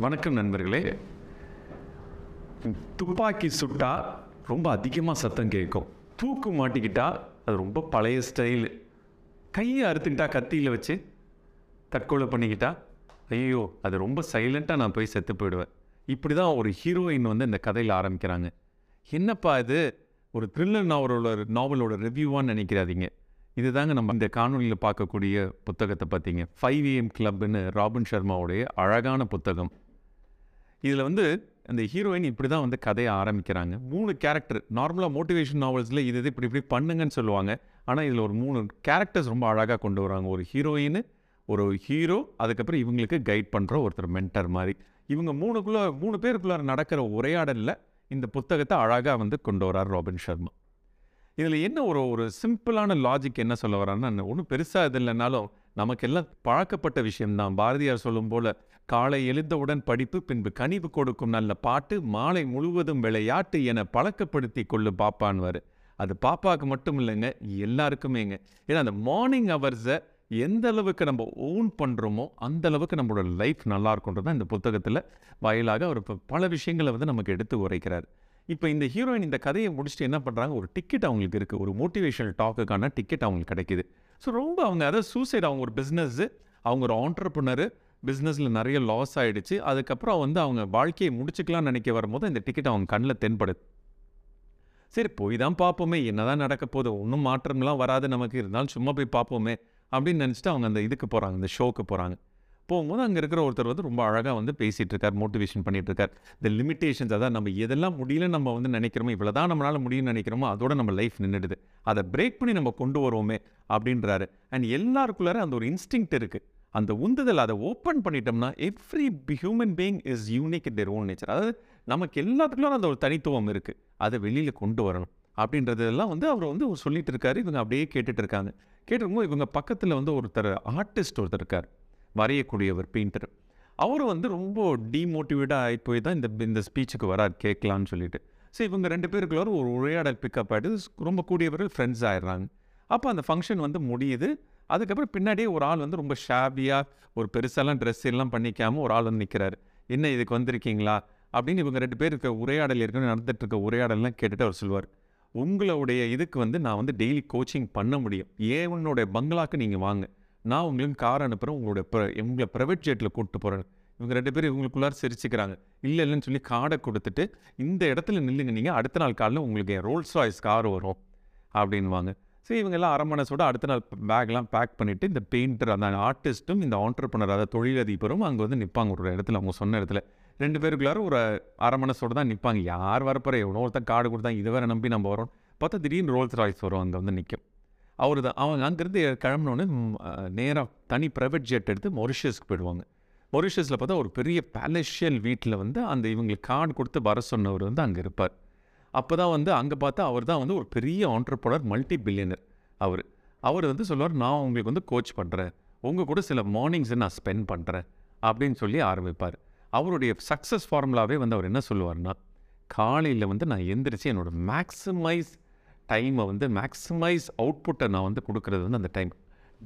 வணக்கம் நண்பர்களே. துப்பாக்கி சுட்டா ரொம்ப அதிகமாக சத்தம் கேட்கும். தூக்கு மாட்டிக்கிட்டா அது ரொம்ப பழைய ஸ்டைலு கையை அறுத்துக்கிட்டா கத்தியில் வச்சு தற்கொலை பண்ணிக்கிட்டா ஐயோ அது ரொம்ப சைலண்ட்டாக நான் போய் செத்து போயிடுவேன். இப்படி தான் ஒரு ஹீரோயின் வந்து இந்த கதையில் ஆரம்பிக்கிறாங்க. என்னப்பா இது? ஒரு த்ரில்லர் நாவலோட நாவலோட ரிவ்யூவான்னு நினைக்கிறாதீங்க. இதுதாங்க நம்ம இந்த காணொலியில் பார்க்கக்கூடிய புத்தகத்தை பார்த்தீங்க. ஃபைவ் ஏஎம் கிளப்னு ராபின் சர்மாவுடைய அழகான புத்தகம். இதில் வந்து அந்த ஹீரோயின் இப்படி தான் வந்து கதையை ஆரம்பிக்கிறாங்க. மூணு கேரக்டர் நார்மலாக மோட்டிவேஷன் நாவல்ஸில் இது இது இப்படி இப்படி பண்ணுங்கன்னு சொல்லுவாங்க. ஆனால் இதில் ஒரு மூணு கேரக்டர்ஸ் ரொம்ப அழகாக கொண்டு வராங்க. ஒரு ஹீரோயின் ஒரு ஹீரோ அதுக்கப்புறம் இவங்களுக்கு கைட் பண்ணுற ஒருத்தர் மென்டர் மாதிரி. இவங்க மூணுக்குள்ளே மூணு பேருக்குள்ளார நடக்கிற உரையாடலில் இந்த புத்தகத்தை அழகாக வந்து கொண்டு வரார் ராபின் சர்மா இதில் என்ன ஒரு ஒரு சிம்பிளான லாஜிக் என்ன சொல்ல வரான்னா ஒன்றும் பெருசாக இது இல்லைனாலும் நமக்கெல்லாம் பழக்கப்பட்ட விஷயம்தான். பாரதியார் சொல்லும் போல காலை எழுந்தவுடன் படிப்பு பின்பு கனிவு கொடுக்கும் நல்ல பாட்டு மாலை முழுவதும் விளையாட்டு என பழக்கப்படுத்தி கொள்ளு பாப்பான்வார் அது பாப்பாவுக்கு மட்டும் இல்லைங்க எல்லாருக்குமேங்க. ஏன்னா அந்த மார்னிங் ஹவர்ஸை எந்த அளவுக்கு நம்ம ஓன் பண்ணுறோமோ அந்த அளவுக்கு நம்மளோட லைஃப் நல்லா இருக்குன்றது தான் இந்த புத்தகத்தில் வாயிலாக அவர் பல விஷயங்களை வந்து நமக்கு எடுத்து உரைக்கிறார். இப்போ இந்த ஹீரோயின் இந்த கதையை முடிச்சுட்டு என்ன பண்ணுறாங்க ஒரு டிக்கெட் அவங்களுக்கு இருக்குது ஒரு மோட்டிவேஷனல் டாக்குக்கான டிக்கெட் அவங்களுக்கு கிடைக்குது. ஸோ ரொம்ப அவங்க அதாவது சூசைட் அவங்க ஒரு பிஸ்னஸ்ஸு அவங்க ஒரு ஆண்டர்பனர் பிஸ்னஸில் நிறைய லாஸ் ஆகிடுச்சு அதுக்கப்புறம் வந்து அவங்க வாழ்க்கையை முடிச்சுக்கலாம்னு நினைக்க வரும்போது இந்த டிக்கெட் அவங்க கண்ணில் தென்படுது. சரி போய் தான் பார்ப்போமே. என்னதான் நடக்க போகுது? ஒன்றும் மாற்றம்லாம் வராது நமக்கு. இருந்தாலும் சும்மா போய் பார்ப்போமே அப்படின்னு நினச்சிட்டு அவங்க அந்த இதுக்கு போகிறாங்க இந்த ஷோக்கு போகிறாங்க போகும்போது அங்கே இருக்கிற ஒருத்தர் வந்து ரொம்ப அழகாக வந்து பேசிகிட்டு இருக்கார் மோட்டிவேஷன் பண்ணிட்டு இருக்கார் இந்த லிமிட்டேஷன்ஸ் அதான் நம்ம எதெல்லாம் முடியல நம்ம வந்து நினைக்கிறோமோ இவ்வளோ தான் நம்மளால் முடியும்னு நினைக்கிறோமோ அதோட நம்ம லைஃப் நின்றுடுது அதை பிரேக் பண்ணி நம்ம கொண்டு வருவோமே அப்படின்றாரு. அண்ட் எல்லாருக்குள்ளார அந்த ஒரு இன்ஸ்டிங்க்ட் இருக்குது அந்த உந்துதல் அதை ஓப்பன் பண்ணிட்டோம்னா every human being is unique in their own nature அதாவது நமக்கு எல்லாத்துக்குள்ளும் அந்த ஒரு தனித்துவம் இருக்குது அதை வெளியில் கொண்டு வரணும். அப்படின்றதெல்லாம் வந்து அவர் வந்து சொல்லிட்டு இருக்காரு இவங்க அப்படியே கேட்டுட்டு இருக்காங்க கேட்டிருக்கும்போது இவங்க பக்கத்தில் வந்து ஒருத்தர் ஆர்டிஸ்ட் ஒருத்தர் இருக்கார். வரையக்கூடியவர் பெயிண்டர் அவரும் வந்து ரொம்ப டீமோட்டிவேட்டாக ஆகி போய் தான் இந்த இந்த ஸ்பீச்சுக்கு வரார் கேட்கலான்னு சொல்லிட்டு. ஸோ இவங்க ரெண்டு பேருக்குள்ளார ஒரு உரையாடல் பிக்கப் ஆகிட்டு ரொம்ப கூடியவர்கள் ஃப்ரெண்ட்ஸ் ஆயிடுறாங்க. அப்போ அந்த ஃபங்க்ஷன் வந்து முடியுது. அதுக்கப்புறம் பின்னாடியே ஒரு ஆள் வந்து ரொம்ப ஷாபியாக ஒரு பெருசாலாம் ட்ரெஸ் எல்லாம் பண்ணிக்காமல் ஒரு ஆள் வந்து நிற்கிறாரு என்ன இதுக்கு வந்திருக்கீங்களா? அப்படின்னு இவங்க ரெண்டு பேருக்கு உரையாடல் ஏற்கனவே நடந்துட்டு இருக்க உரையாடல்லாம் கேட்டுட்டு அவர் சொல்லுவார். உங்களுடைய இதுக்கு வந்து நான் வந்து டெய்லி கோச்சிங் பண்ண முடியும். ஏ உன்னுடைய பங்களாக்கு நீங்கள் வாங்க. நான் உங்களுக்கு கார் அனுப்புகிறேன் உங்களுடைய ப்ர உங்களை ப்ரைவேட் ஜெட்டில் கூப்பிட்டு போகிறேன் இவங்க ரெண்டு பேரும் இவங்களுக்குள்ளார சிரிச்சுக்கிறாங்க. இல்லை இல்லைன்னு சொல்லி கார்டை கொடுத்துட்டு இந்த இடத்துல நில்லுங்க நீங்கள் அடுத்த நாள் காலையில் உங்களுக்கு என் ரோல்ஸ் ராய்ஸ் கார் வரும் அப்படின்வாங்க சரி இவங்கெல்லாம் அரை மனசோட அடுத்த நாள் பேக்லாம் பேக் பண்ணிவிட்டு இந்த பெயிண்டர் அந்த ஆர்டிஸ்ட்டும் இந்த ஆண்டர்பனர் அதாவது தொழிலதிபரும் அங்கே வந்து நிற்பாங்க ஒரு இடத்துல அவங்க சொன்ன இடத்துல. ரெண்டு பேருக்குள்ளார ஒரு அரை மனசோட தான் நிற்பாங்க யார் வரப்போற? எவ்வளோ ஒருத்தன் கார்டு கொடுத்தா இதை வேறு நம்பி நம்ம வரோம். பார்த்தா திடீர்னு ரோல்ஸ் ராய்ஸ் வரும் அங்கே வந்து நிற்கும் அவர் தான் அவங்க அங்கேருந்து கிளம்பினோடனே நேராக தனி ப்ரைவேட் ஜெட் எடுத்து மொரிஷியஸ்க்கு போயிடுவாங்க. மொரிஷியஸில் பார்த்தா ஒரு பெரிய பேலஷியல் வீட்டில் வந்து அந்த இவங்களுக்கு கார்டு கொடுத்து வர சொன்னவர் வந்து அங்கே இருப்பார். அப்போ தான் வந்து அங்கே பார்த்தா அவர் தான் வந்து ஒரு பெரிய ஆண்டர்பனர் மல்டி பில்லியனர் அவர். அவர் வந்து சொல்லுவார் நான் உங்களுக்கு வந்து கோச் பண்ணுறேன் உங்கள் கூட சில மார்னிங்ஸை நான் ஸ்பெண்ட் பண்ணுறேன் அப்படின்னு சொல்லி ஆரம்பிப்பார். அவருடைய சக்ஸஸ் ஃபார்முலாவே வந்து அவர் என்ன சொல்லுவார்னா காலையில் வந்து நான் எந்திரிச்சு என்னோட மேக்ஸிமைஸ் டைமை வந்து மேக்ஸிமைஸ் அவுட்புட்டை நான் வந்து கொடுக்குறது வந்து அந்த டைம்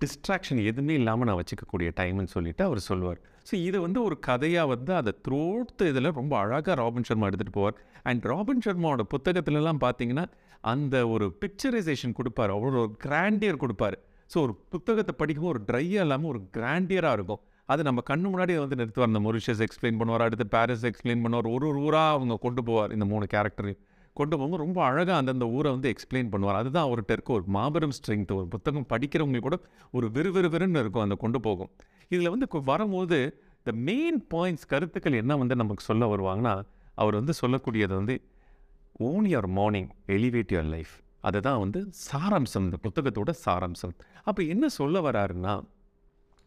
டிஸ்ட்ராக்ஷன் எதுவுமே இல்லாமல் நான் வச்சுக்கக்கூடிய டைம்னு சொல்லிட்டு அவர் சொல்லுவார். ஸோ இதை வந்து ஒரு கதையாக வந்து அதை த்ரோட் இதில் ரொம்ப அழகாக ராபின் சர்மா எடுத்துகிட்டு போவார். அண்ட் ராபின் சர்மாவோட புத்தகத்துலலாம் பார்த்தீங்கன்னா அந்த ஒரு பிக்சரைசேஷன் கொடுப்பார். அவ்வளோ ஒரு கிராண்டியர் கொடுப்பார். ஸோ ஒரு புத்தகத்தை படிக்கும்போது ஒரு ட்ரையாக இல்லாமல் ஒரு கிராண்டியராக இருக்கும். அது நம்ம கண்ணு முன்னாடியே வந்து நிறுத்துவார். இந்த மொரிஷியஸ் எக்ஸ்பிளைன் பண்ணுவார் அடுத்து பாரிஸ் எக்ஸ்பிளைன் பண்ணுவார். ஒரு ஒரு ஊராக அவங்க கொண்டு போவார் இந்த மூணு கேரக்டரையும் கொண்டு போகும்போது ரொம்ப அழகாக அந்தந்த ஊரை வந்து எக்ஸ்பிளைன் பண்ணுவார். அதுதான் அவர்கிட்ட இருக்க ஒரு மாபெரும் ஸ்ட்ரென்த் ஒரு புத்தகம் படிக்கிறவங்க கூட ஒரு விறுவிறுவிறுன்னு இருக்கும் அந்த கொண்டு போகும். இதில் வந்து வரும்போது த மெயின் பாயிண்ட்ஸ் கருத்துக்கள் என்ன வந்து நமக்கு சொல்ல வருவாங்கன்னா அவர் வந்து சொல்லக்கூடியது வந்து own your morning elevate your life அதுதான் வந்து சாராம்சம் இந்த புத்தகத்தோட சாராம்சம். அப்போ என்ன சொல்ல வராருன்னா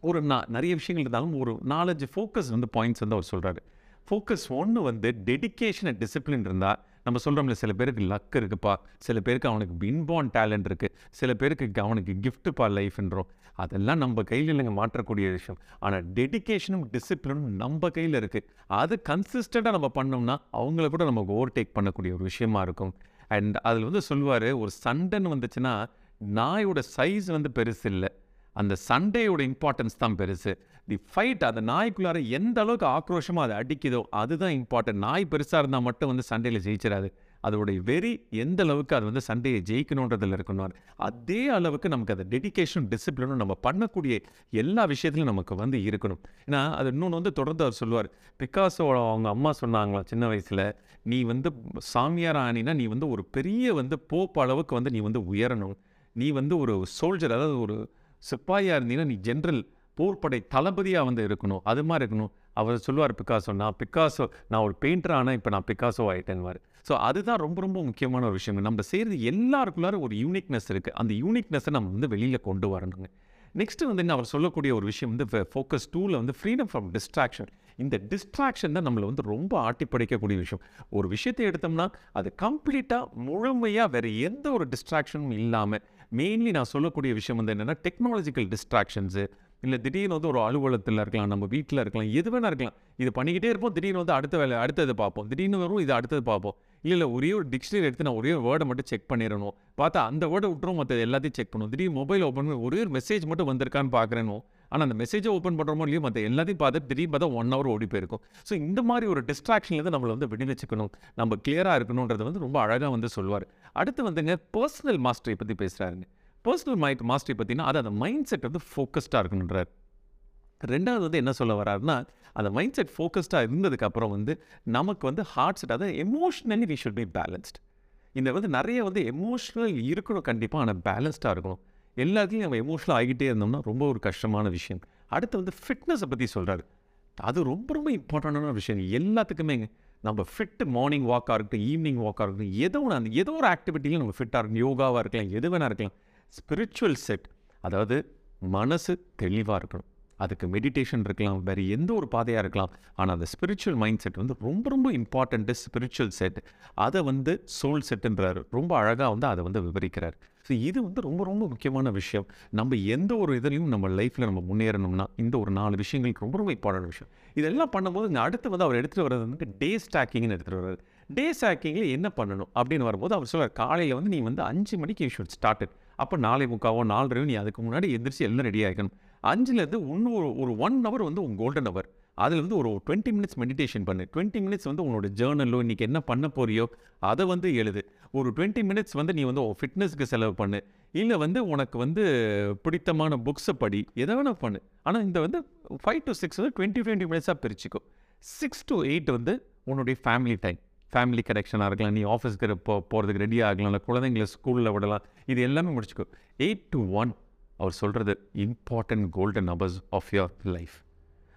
ஒரு நான் நிறைய விஷயங்கள் இருந்தாலும் ஒரு நாலஞ்சு ஃபோக்கஸ் வந்து பாயிண்ட்ஸ் வந்து அவர் சொல்கிறாரு ஃபோக்கஸ் ஒன்று வந்து டெடிக்கேஷன் அண்ட் டிசிப்ளின் இருந்தால் நம்ம சொல்கிறோம்ல சில பேருக்கு லக் இருக்குப்பா. சில பேருக்கு அவனுக்கு இன்பார்ன் டேலண்ட் இருக்குது சில பேருக்கு அவனுக்கு கிஃப்ட்டுப்பா லைஃப்ன்றோம் அதெல்லாம் நம்ம கையில் இல்லைங்க மாற்றக்கூடிய விஷயம். ஆனால் டெடிகேஷனும் டிசிப்ளினும் நம்ம கையில் இருக்குது அது கன்சிஸ்டண்ட்டாக நம்ம பண்ணோம்னா அவங்கள கூட நமக்கு ஓவர்டேக் பண்ணக்கூடிய ஒரு விஷயமா இருக்கும். அண்ட் அதில் வந்து சொல்லுவார் ஒரு சண்டைன்னு வந்துச்சுன்னா நாயோட சைஸ் வந்து பெருசு இல்லை. அந்த சண்டையோட இம்பார்ட்டன்ஸ் தான் பெருசு. தி ஃபைட் அந்த நாய்க்குள்ளார எந்த அளவுக்கு ஆக்ரோஷமாக அதை அடிக்குதோ அதுதான் இம்பார்ட்டன்ட் நாய் பெருசாக இருந்தால் மட்டும் வந்து சண்டையில் ஜெயிச்சிடாது அதோடைய வெறி எந்த அளவுக்கு அது வந்து சண்டையை ஜெயிக்கணுன்றதில் இருக்கணும். அதே அளவுக்கு நமக்கு அந்த டெடிக்கேஷன் டிசிப்ளினும் நம்ம பண்ணக்கூடிய எல்லா விஷயத்துலையும் நமக்கு வந்து இருக்கணும். ஏன்னா அது இன்னொன்று வந்து தொடர்ந்து அவர் சொல்லுவார். பிகாசோ அவங்க அம்மா சொன்னாங்களாம் சின்ன வயசில் நீ வந்து சாமியார் ஆனினா நீ வந்து ஒரு பெரிய வந்து போப் அளவுக்கு வந்து நீ வந்து உயரணும். நீ வந்து ஒரு சோல்ஜர் அதாவது ஒரு சிப்பாயாக இருந்தீங்கன்னா நீ ஜென்ரல் போர்ப்படை தளபதியாக வந்து இருக்கணும். அது மாதிரி இருக்கணும். அவர் சொல்லுவார் பிக்காசோ நான் பிக்காசோ நான் ஒரு பெயிண்டர் ஆனால் இப்போ நான் பிக்காசோ ஆகிட்டேன்வார் ஸோ அதுதான் ரொம்ப ரொம்ப முக்கியமான ஒரு விஷயம் நம்ம செய்கிறது எல்லாருக்குள்ளார ஒரு யூனிக்னஸ் இருக்குது அந்த யூனிக்னஸை நம்ம வந்து வெளியில் கொண்டு வரணுங்க. நெக்ஸ்ட்டு வந்து என்ன அவர் சொல்லக்கூடிய ஒரு விஷயம் வந்து ஃபோக்கஸ் டூவில் வந்து ஃப்ரீடம் ஃப்ரம் டிஸ்ட்ராக்ஷன் இந்த டிஸ்ட்ராக்ஷன் தான் நம்மளை வந்து ரொம்ப ஆட்டி படைக்கக்கூடிய விஷயம். ஒரு விஷயத்தை எடுத்தோம்னா அது கம்ப்ளீட்டாக முழுமையாக வேறு எந்த ஒரு டிஸ்ட்ராக்ஷனும் இல்லாமல் மெயின்லி நான் சொல்லக்கூடிய விஷயம் வந்து என்னென்னா டெக்னாலஜிக்கல் டிஸ்ட்ராக்ஷன்ஸு இல்லை திடீர்னு வந்து ஒரு அலுவலகத்தில் இருக்கலாம் நம்ம வீட்டில் இருக்கலாம் எது வேணா இருக்கலாம். இது பண்ணிக்கிட்டே இருப்போம் திடீர்னு வந்து அடுத்த வேலை அடுத்தது பார்ப்போம். திடீர்னு வரும் இது அடுத்தது பார்ப்போம். இல்லை இல்லை ஒரே ஒரு டிக்ஷனரி எடுத்து நான் ஒரே ஒரு வேர்டை மட்டும் செக் பண்ணிடணும் பார்த்தா அந்த வேர்டை விட்டுரும் மற்ற எல்லாத்தையும் செக் பண்ணும். திடீர்னு மொபைல் ஓப்பன் பண்ணி ஒரே ஒரு மெசேஜ் மட்டும் வந்திருக்கான்னு பார்க்குறேனோ ஆனால் அந்த மெசேஜை ஓப்பன் பண்ணுறோமோ இல்லையோ மற்ற எல்லாத்தையும் பார்த்து திடீர்னு பார்த்தா ஒன் ஹவர் ஓடி போயிருக்கும். ஸோ இந்த மாதிரி ஒரு டிஸ்ட்ராக்ஷன்லேருந்து நம்மளை வந்து விடுவிச்சுக்கணும் நம்ம கிளியராக இருக்கணுன்றது வந்து ரொம்ப அழகாக வந்து சொல்லுவார். அடுத்து வந்துங்க பர்சனல் மாஸ்டரை பற்றி பேசுகிறாருங்க பர்சனல் மைண்ட் மாஸ்டரி பார்த்தீங்கன்னா அது அந்த மைண்ட் செட் வந்து ஃபோக்கஸ்டாக இருக்கணுன்றார் ரெண்டாவது வந்து என்ன சொல்ல வர்றாருன்னா அந்த மைண்ட் செட் ஃபோக்கஸ்டாக இருந்ததுக்கப்புறம் வந்து நமக்கு வந்து ஹார்ட் செட் அதாவது emotionally we should be balanced இந்த வந்து நிறைய வந்து எமோஷ்னல் இருக்கணும் கண்டிப்பாக ஆனால் பேலன்ஸ்டாக இருக்கணும். எல்லாத்தையும் நம்ம எமோஷ்னல் ஆகிட்டே இருந்தோம்னா ரொம்ப ஒரு கஷ்டமான விஷயம். அடுத்து வந்து ஃபிட்னஸை பற்றி சொல்கிறாரு அது ரொம்ப ரொம்ப இம்பார்ட்டண்டான விஷயம். எல்லாத்துக்குமே நம்ம ஃபிட்டு மார்னிங் வாக்காக இருக்கட்டும் ஈவினிங் வாக்காக இருக்கட்டும் ஏதோ ஒன்று அந்த ஏதோ ஒரு ஆக்டிவிட்டியில் நம்ம ஃபிட்டாக இருக்கணும். யோகாவாக இருக்கலாம் எது வேணா இருக்கலாம். ஸ்பிரிச்சுவல் செட் அதாவது மனசு தெளிவாக இருக்கணும். அதுக்கு மெடிடேஷன் இருக்கலாம் வேறு எந்த ஒரு பாதையாக இருக்கலாம். ஆனால் அந்த ஸ்பிரிச்சுவல் மைண்ட் செட் வந்து ரொம்ப ரொம்ப இம்பார்ட்டண்ட்டு ஸ்பிரிச்சுவல் செட் அதை வந்து சோல் செட்டுன்றாரு ரொம்ப அழகாக வந்து அதை வந்து விவரிக்கிறார். ஸோ இது வந்து ரொம்ப ரொம்ப முக்கியமான விஷயம். நம்ம எந்த ஒரு இதுலையும் நம்ம லைஃப்பில் நம்ம முன்னேறணும்னா இந்த ஒரு நாலு விஷயங்களுக்கு ரொம்ப ரொம்ப இம்பார்ட்டன்ட் விஷயம். இதெல்லாம் பண்ணும்போது இந்த அடுத்து வந்து அவர் எடுத்துகிட்டு வர்றது வந்து டே ஸ்டாக்கிங்னு எடுத்துகிட்டு வர்றாரு. டே ஸ்டாக்கிங்கில் என்ன பண்ணணும் அப்படின்னு வரும்போது அவர் சொல்கிறார் காலையில் வந்து நீ வந்து அஞ்சு மணிக்கு யூ ஷுட் ஸ்டார்டட் அப்போ நாளை முக்காவோ நாலரையோ நீ அதுக்கு முன்னாடி எந்திரிச்சு எல்லாம் ரெடி ஆகிக்கணும் அஞ்சுலேருந்து இன்னொரு ஒரு ஒன் ஹவர் வந்து உங்கள் கோல்டன் ஹவர் அதில் வந்து ஒரு டுவெண்ட்டி மினிட்ஸ் மெடிடேஷன் பண்ணு. டுவெண்ட்டி மினிட்ஸ் வந்து உன்னோட ஜேர்னலோ இன்றைக்கி என்ன பண்ண போறியோ அதை வந்து எழுது. ஒரு டுவெண்ட்டி மினிட்ஸ் வந்து நீ வந்து ஃபிட்னஸ்க்கு செலவு பண்ணு. இல்லை வந்து உனக்கு வந்து பிடித்தமான புக்ஸை படி எதை வேணால் பண்ணு. ஆனால் இந்த வந்து ஃபைவ் டு சிக்ஸ் வந்து டுவெண்ட்டி டுவெண்ட்டி மினிட்ஸாக பிரிச்சுக்கும் சிக்ஸ் டு எயிட் வந்து உன்னுடைய ஃபேமிலி டைம் ஃபேமிலி கனெக்ஷனாக இருக்கலாம் நீ ஆஃபீஸ்க்கு போ போகிறதுக்கு ரெடி ஆகலாம் இல்லை குழந்தைங்கள ஸ்கூலில் விடலாம். இது எல்லாமே முடிச்சுக்கோ. எயிட் டு ஒன் அவர் சொல்கிறது important golden numbers of your life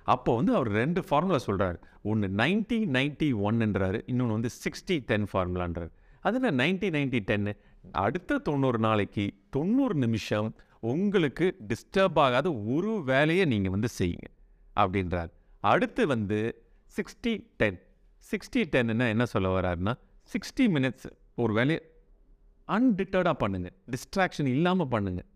அப்போ வந்து அவர் ரெண்டு ஃபார்முலா சொல்கிறார் ஒன்று நைன்டி நைன்ட்டி ஒன்னுன்றாரு இன்னொன்று வந்து சிக்ஸ்டி டென் ஃபார்முலான்றார் அதில் நைன்டி நைன்ட்டி டென்னு அடுத்த தொண்ணூறு நாளைக்கு தொண்ணூறு நிமிஷம் உங்களுக்கு டிஸ்டர்ப் ஆகாத ஒரு வேலையை நீங்கள் வந்து செய்யுங்க அப்படின்றார். அடுத்து வந்து சிக்ஸ்டி டென் சிக்ஸ்டி டென்னுன்னா என்ன சொல்ல வர்றாருன்னா சிக்ஸ்டி மினிட்ஸ் ஒரு வேலையை அன்டிட்டர்டாக பண்ணுங்கள் டிஸ்ட்ராக்ஷன் இல்லாமல் பண்ணுங்கள்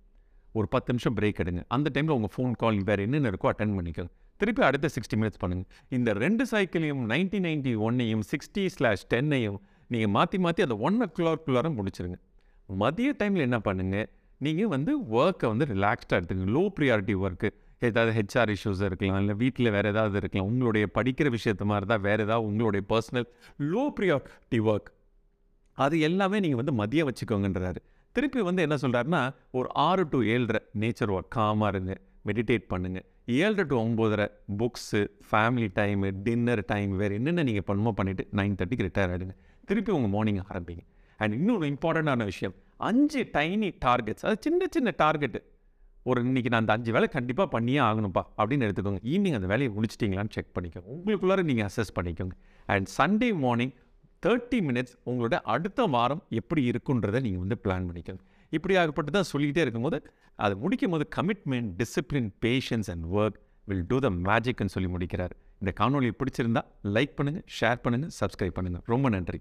ஒரு பத்து நிமிஷம் பிரேக் எடுங்க. அந்த டைமில் உங்கள் ஃபோன் கால் வேறு என்னென்ன இருக்கோ அட்டன் பண்ணிக்கோங்க. திருப்பி அடுத்த சிக்ஸ்டி மினிட்ஸ் பண்ணுங்கள் இந்த ரெண்டு சைக்கிளையும் நைன்டி நைன்ட்டி ஒன்னையும் சிக்ஸ்டி ஸ்லாஷ் டென்னையும் நீங்கள் மாற்றி மாற்றி அந்த ஒன் ஓ கிளாக்குள்ளார முடிச்சிருங்க. மதிய டைமில் என்ன பண்ணுங்கள் நீங்கள் வந்து ஒர்க்கை வந்து ரிலாக்ஸ்டாக எடுத்துங்க லோ ப்ரியாரிட்டி ஒர்க்கு ஏதாவது ஹெச்ஆர் இஷ்யூஸ் இருக்கலாம் இல்லை வீட்டில் வேறு ஏதாவது இருக்கலாம் உங்களுடைய படிக்கிற விஷயத்து மாதிரி தான் வேறு ஏதாவது உங்களுடைய பர்சனல் லோ ப்ரியாரிட்டி ஒர்க் அது எல்லாமே நீங்கள் வந்து மதியம் வச்சுக்கோங்கன்றாரு. திருப்பி வந்து என்ன சொல்கிறாருன்னா ஒரு ஆறு டு ஏழரை நேச்சர் ஒர்க் காமாக இருங்க மெடிடேட் பண்ணுங்கள் ஏழரை டு ஒம்போதரை books family time dinner time வேறு என்னென்ன நீங்கள் பண்ணுமோ பண்ணிவிட்டு நைன் தேர்ட்டிக்கு ரிட்டையர் ஆகிடுங்க திருப்பி உங்கள் மார்னிங் ஆரம்பிங்க. அண்ட் இன்னொரு இம்பார்ட்டண்ட்டான விஷயம் அஞ்சு டைனி டார்கெட்ஸ் அது சின்ன சின்ன டார்கெட்டு ஒரு இன்னைக்கு நான் அந்த அஞ்சு வேலை கண்டிப்பாக பண்ணியே ஆகணும்ப்பா அப்படின்னு எடுத்துக்கோங்க. ஈவினிங் அந்த வேலையை முடிச்சிட்டிங்களான்னு செக் பண்ணிக்கோங்க. உங்களுக்குள்ளார நீங்கள் அசஸ் பண்ணிக்கோங்க. And Sunday morning thirty minutes உங்களோட அடுத்த வாரம் எப்படி இருக்குன்றதை நீங்கள் வந்து பிளான் பண்ணிக்கோங்க. இப்படி ஆகப்பட்டு தான் சொல்லிக்கிட்டே இருக்கும்போது அது முடிக்கும் போது commitment discipline patience and work will do the மேஜிக்னு சொல்லி முடிக்கிறார். இந்த காணொலி பிடிச்சிருந்தா லைக் பண்ணுங்கள் ஷேர் பண்ணுங்கள் சப்ஸ்கிரைப் பண்ணுங்கள் ரொம்ப நன்றி.